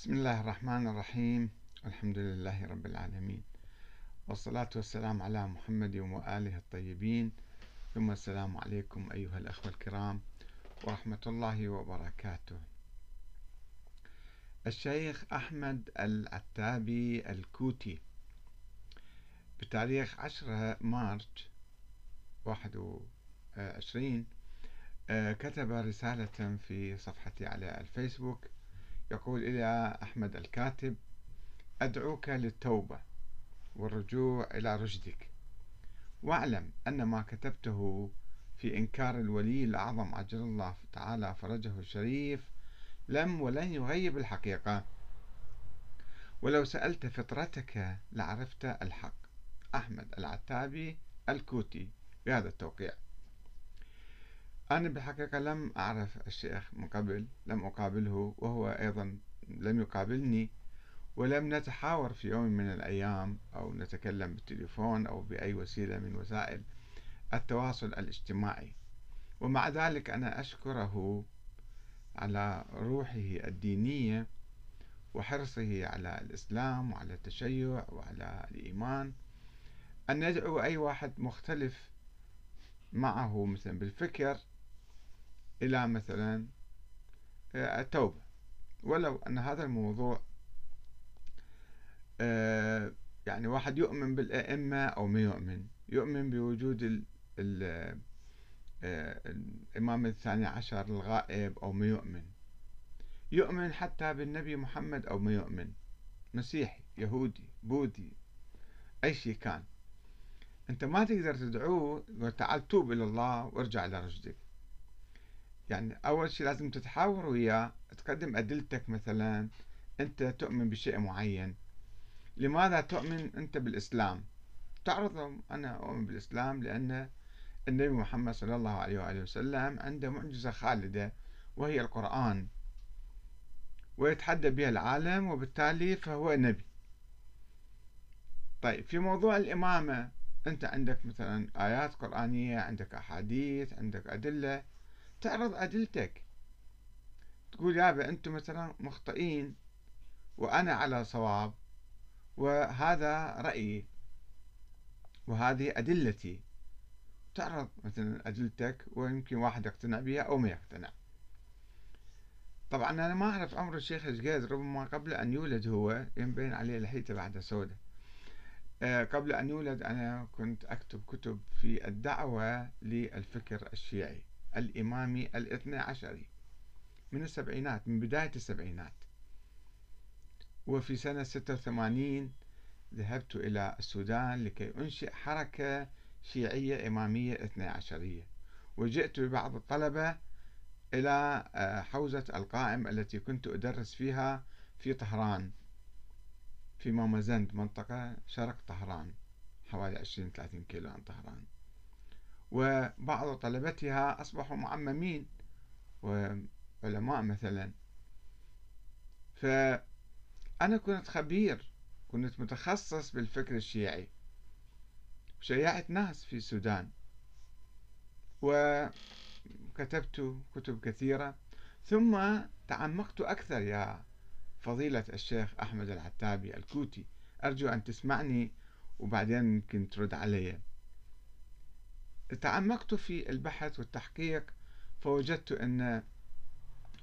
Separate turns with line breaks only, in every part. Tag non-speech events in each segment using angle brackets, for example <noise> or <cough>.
بسم الله الرحمن الرحيم. الحمد لله رب العالمين. والصلاة والسلام على محمد وآله الطيبين. ثم السلام عليكم أيها الأخوة الكرام ورحمة الله وبركاته. الشيخ أحمد العتابي الكوتي بتاريخ 10 مارس 21 آه، كتب رسالة في صفحتي على الفيسبوك يقول إلى أحمد الكاتب أدعوك للتوبة والرجوع إلى رشدك. واعلم أن ما كتبته في إنكار الولي الأعظم عجل الله تعالى فرجه الشريف لم ولن يغيب الحقيقة. ولو سألت فطرتك لعرفت الحق. أحمد العتابي الكوتي. بهذا التوقيع. أنا بالحقيقة لم أعرف الشيخ من قبل لم أقابله وهو أيضا لم يقابلني ولم نتحاور في يوم من الأيام أو نتكلم بالتليفون أو بأي وسيلة من وسائل التواصل الاجتماعي. ومع ذلك أنا أشكره على روحه الدينية وحرصه على الإسلام وعلى التشيع وعلى الإيمان. أن ندعو أي واحد مختلف معه مثلا بالفكر إلى مثلا آه، التوبة. ولو أن هذا الموضوع آه، يعني واحد يؤمن بالأئمة أو ما يؤمن. يؤمن بوجود آه، الإمام الثاني عشر الغائب أو ما يؤمن. يؤمن حتى بالنبي محمد أو ما يؤمن. مسيحي يهودي بوذي أي شيء كان. أنت ما تقدر تدعوه تعال توب إلى الله وارجع إلى رشدك. يعني أول شيء لازم تتحاور وياه تقدم أدلتك مثلا أنت تؤمن بشيء معين. لماذا تؤمن أنت بالإسلام؟ تعرض أنا أؤمن بالإسلام لأن النبي محمد صلى الله عليه وآله وسلم عنده معجزة خالدة وهي القرآن. ويتحدى بها العالم وبالتالي فهو نبي. طيب في موضوع الإمامة أنت عندك مثلا آيات قرآنية عندك أحاديث عندك أدلة. تعرض أدلتك. تقول يابا أنتم مثلا مخطئين وأنا على صواب وهذا رأيي وهذه أدلتي. تعرض مثلا أدلتك ويمكن واحد يقتنع بها أو ما يقتنع. طبعا أنا ما أعرف عمر الشيخ الجاز ربما قبل أن يولد هو ينبين عليه لحيته بعد سودة. آه، قبل أن يولد أنا كنت أكتب كتب في الدعوة للفكر الشيعي. الإمامي الاثنى عشري من السبعينات من بداية السبعينات. وفي سنة 86 ذهبت إلى السودان لكي أنشئ حركة شيعية إمامية اثنى عشرية. وجئت ببعض الطلبة إلى آه، حوزة القائم التي كنت أدرس فيها في طهران في مامازند منطقة شرق طهران حوالي 20 30 كيلو عن طهران. وبعض طلبتها أصبحوا معممين وعلماء مثلا. فأنا كنت خبير كنت متخصص بالفكر الشيعي. شيعت ناس في السودان. وكتبت كتب كثيرة. ثم تعمقت أكثر يا فضيلة الشيخ أحمد العتابي الكوتي. أرجو أن تسمعني وبعدين يمكن ترد علي. تعمقت في البحث والتحقيق فوجدت أن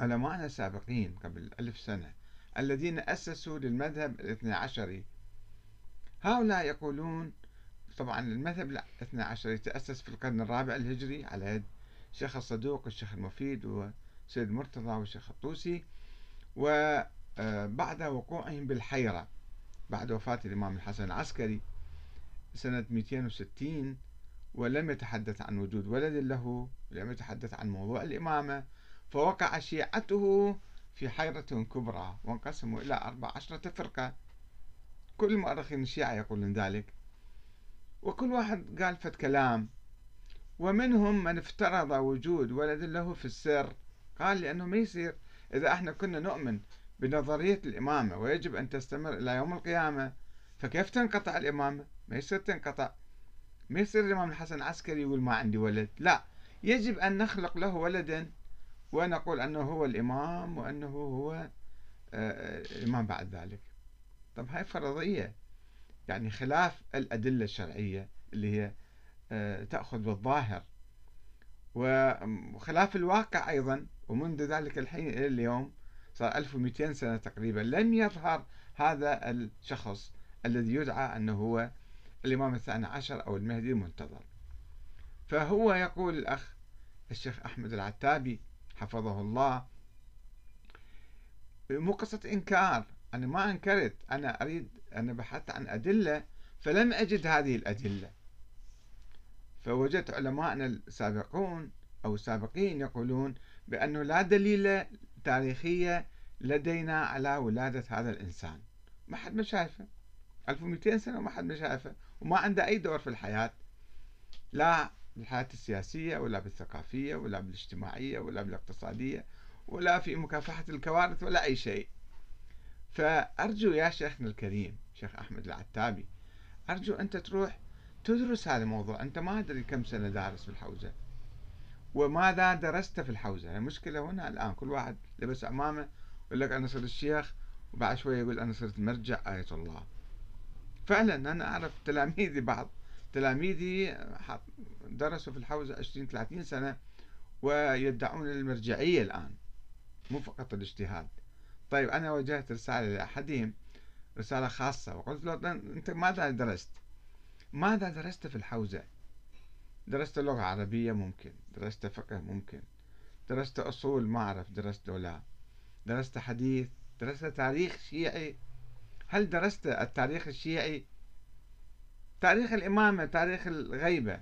علماءنا السابقين قبل ألف سنة الذين أسسوا للمذهب الاثنى عشري هؤلاء يقولون طبعا المذهب الاثنى عشري تأسس في القرن الرابع الهجري على يد الشيخ الصدوق والشيخ المفيد وسيد مرتضى والشيخ الطوسي وبعد وقوعهم بالحيرة بعد وفاة الإمام الحسن العسكري سنة 260 ولم يتحدث عن وجود ولد له ولم يتحدث عن موضوع الإمامة فوقع شيعته في حيرة كبرى وانقسموا إلى أربع عشرة فرقة. كل المؤرخين الشيعة يقولون ذلك. وكل واحد قال فت كلام. ومنهم من افترض وجود ولد له في السر. قال لأنه ما يصير إذا إحنا كنا نؤمن بنظرية الإمامة ويجب أن تستمر إلى يوم القيامة. فكيف تنقطع الإمامة؟ ما يصير تنقطع. ما يصير الإمام الحسن العسكري يقول ما عندي ولد. لا يجب أن نخلق له ولدا ونقول أنه هو الإمام وأنه هو الإمام بعد ذلك. طب هاي فرضية. يعني خلاف الأدلة الشرعية اللي هي تأخذ بالظاهر. وخلاف الواقع أيضا ومنذ ذلك الحين إلى اليوم صار 1200 سنة تقريبا لم يظهر هذا الشخص الذي يدعى أنه هو الإمام الثاني عشر أو المهدي المنتظر. فهو يقول الأخ الشيخ أحمد العتابي حفظه الله مو قصة إنكار أنا ما أنكرت أنا أريد أنا بحثت عن أدلة فلم أجد هذه الأدلة. فوجدت علماءنا السابقون أو السابقين يقولون بأنه لا دليل تاريخية لدينا على ولادة هذا الإنسان. ما حد ما شايفه. 1200 سنة وما حد ما شايفه وما عنده أي دور في الحياة. لا بالحياة السياسية ولا بالثقافية ولا بالاجتماعية ولا بالاقتصادية ولا في مكافحة الكوارث ولا أي شيء. فأرجو يا شيخنا الكريم شيخ أحمد العتابي أرجو أنت تروح تدرس هذا الموضوع. أنت ما أدري كم سنة دارس في الحوزة وماذا درست في الحوزة. المشكلة هنا الآن كل واحد لبس عمامة يقول لك أنا صرت الشيخ وبعد شوية يقول أنا صرت مرجع آية الله. فعلا أنا أعرف تلاميذي <laughs> بعض. تلاميذي درسوا في الحوزة 20 30 سنة ويدعون المرجعية الآن مو فقط الاجتهاد. طيب أنا وجهت رسالة لأحدهم رسالة خاصة وقلت له أنت ماذا درست؟ ماذا درست في الحوزة؟ درست لغة عربية ممكن درست فقه ممكن درست أصول ما أعرف درست ولا درست حديث درست تاريخ شيعي هل درست التاريخ الشيعي؟ تاريخ الإمامة تاريخ الغيبة.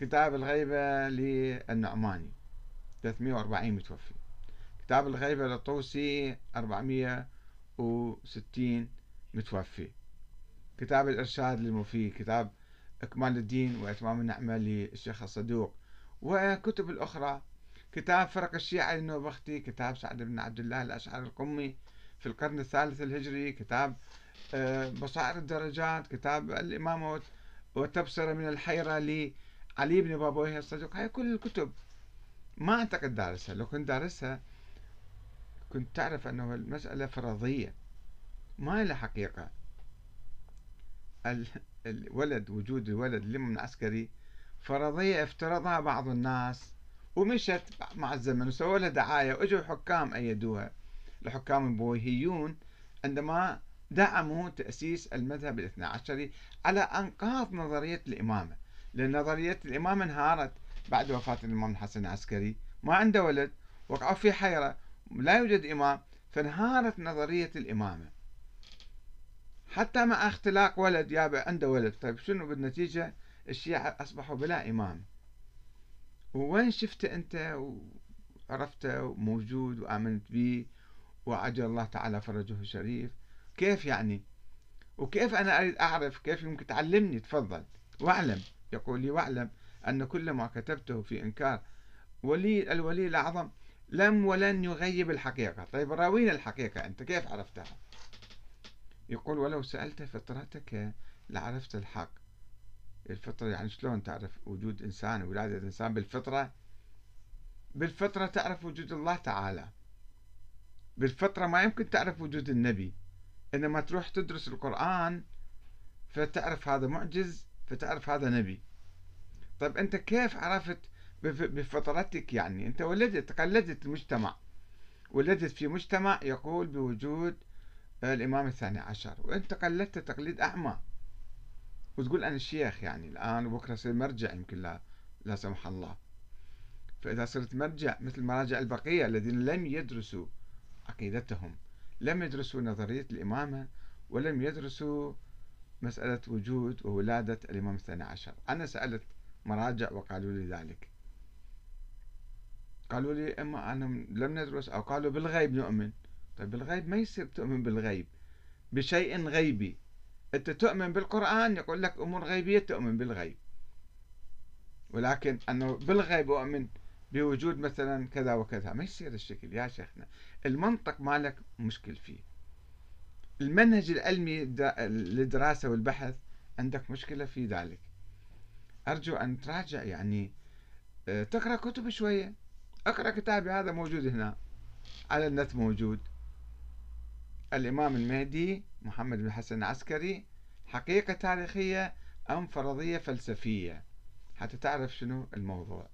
كتاب الغيبة للنعماني 340 متوفي. كتاب الغيبة للطوسي 460 متوفي. كتاب الإرشاد للمفيد كتاب إكمال الدين وإتمام النعمة للشيخ الصدوق. وكتب الأخرى كتاب فرق الشيعة للنوبختي كتاب سعد بن عبد الله الأشعر القمي. في القرن الثالث الهجري كتاب آه، بصائر الدرجات كتاب الإمامة والتبصرة من الحيرة لعلي بن بابويه الصدوق. هاي كل الكتب ما أعتقد دارسها. لو كنت دارسها كنت تعرف أنه المسألة فرضية ما لها حقيقة. الولد وجود الولد الإمام العسكري فرضية افترضها بعض الناس ومشت مع الزمن وسووا لها دعاية وإجوا حكام أيدوها. الحكام البويهيون عندما دعموا تأسيس المذهب الاثنى عشري على أنقاض نظرية الإمامة لأن نظرية الإمامة انهارت بعد وفاة الإمام الحسن العسكري. ما عنده ولد وقعوا في حيرة لا يوجد إمام فانهارت نظرية الإمامة. حتى مع اختلاق ولد يابا عنده ولد. طيب شنو بالنتيجة؟ الشيعة أصبحوا بلا إمام. وين شفته أنت؟ وعرفته موجود وآمنت به وعجل الله تعالى فرجه الشريف. كيف يعني؟ وكيف أنا أريد أعرف كيف يمكن تعلمني؟ تفضل. واعلم. يقول لي واعلم أن كل ما كتبته في إنكار ولي الولي الأعظم لم ولن يغيب الحقيقة. طيب راوينا الحقيقة أنت كيف عرفتها؟ يقول ولو سألت فطرتك لعرفت الحق. الفطرة يعني شلون تعرف وجود إنسان ولادة إنسان بالفطرة؟ بالفطرة تعرف وجود الله تعالى. بالفطرة ما يمكن تعرف وجود النبي. إنما تروح تدرس القرآن فتعرف هذا معجز فتعرف هذا نبي. طيب أنت كيف عرفت بفطرتك يعني؟ أنت ولدت قلدت المجتمع. ولدت في مجتمع يقول بوجود الإمام الثاني عشر. وأنت قلدت تقليد أعمى. وتقول أنا الشيخ يعني الآن وبكرة صير مرجع يمكن لا لا سمح الله. فإذا صرت مرجع مثل مراجع البقية الذين لم يدرسوا عقيدتهم. لم يدرسوا نظرية الإمامة ولم يدرسوا مسألة وجود وولادة الإمام الثاني عشر. أنا سألت مراجع وقالوا لي ذلك. قالوا لي إما أنا لم ندرس أو قالوا بالغيب نؤمن. طيب بالغيب ما يصير تؤمن بالغيب؟ بشيء غيبي. أنت تؤمن بالقرآن يقول لك أمور غيبية تؤمن بالغيب. ولكن أنه بالغيب أؤمن بوجود مثلا كذا وكذا. ما يصير الشكل يا شيخنا. المنطق مالك مشكل فيه. المنهج العلمي للدراسة والبحث عندك مشكلة في ذلك. أرجو أن تراجع يعني آه، تقرأ كتب شوية. اقرأ كتابي هذا موجود هنا. على النت موجود. الإمام المهدي محمد بن حسن العسكري حقيقة تاريخية أم فرضية فلسفية؟ حتى تعرف شنو الموضوع.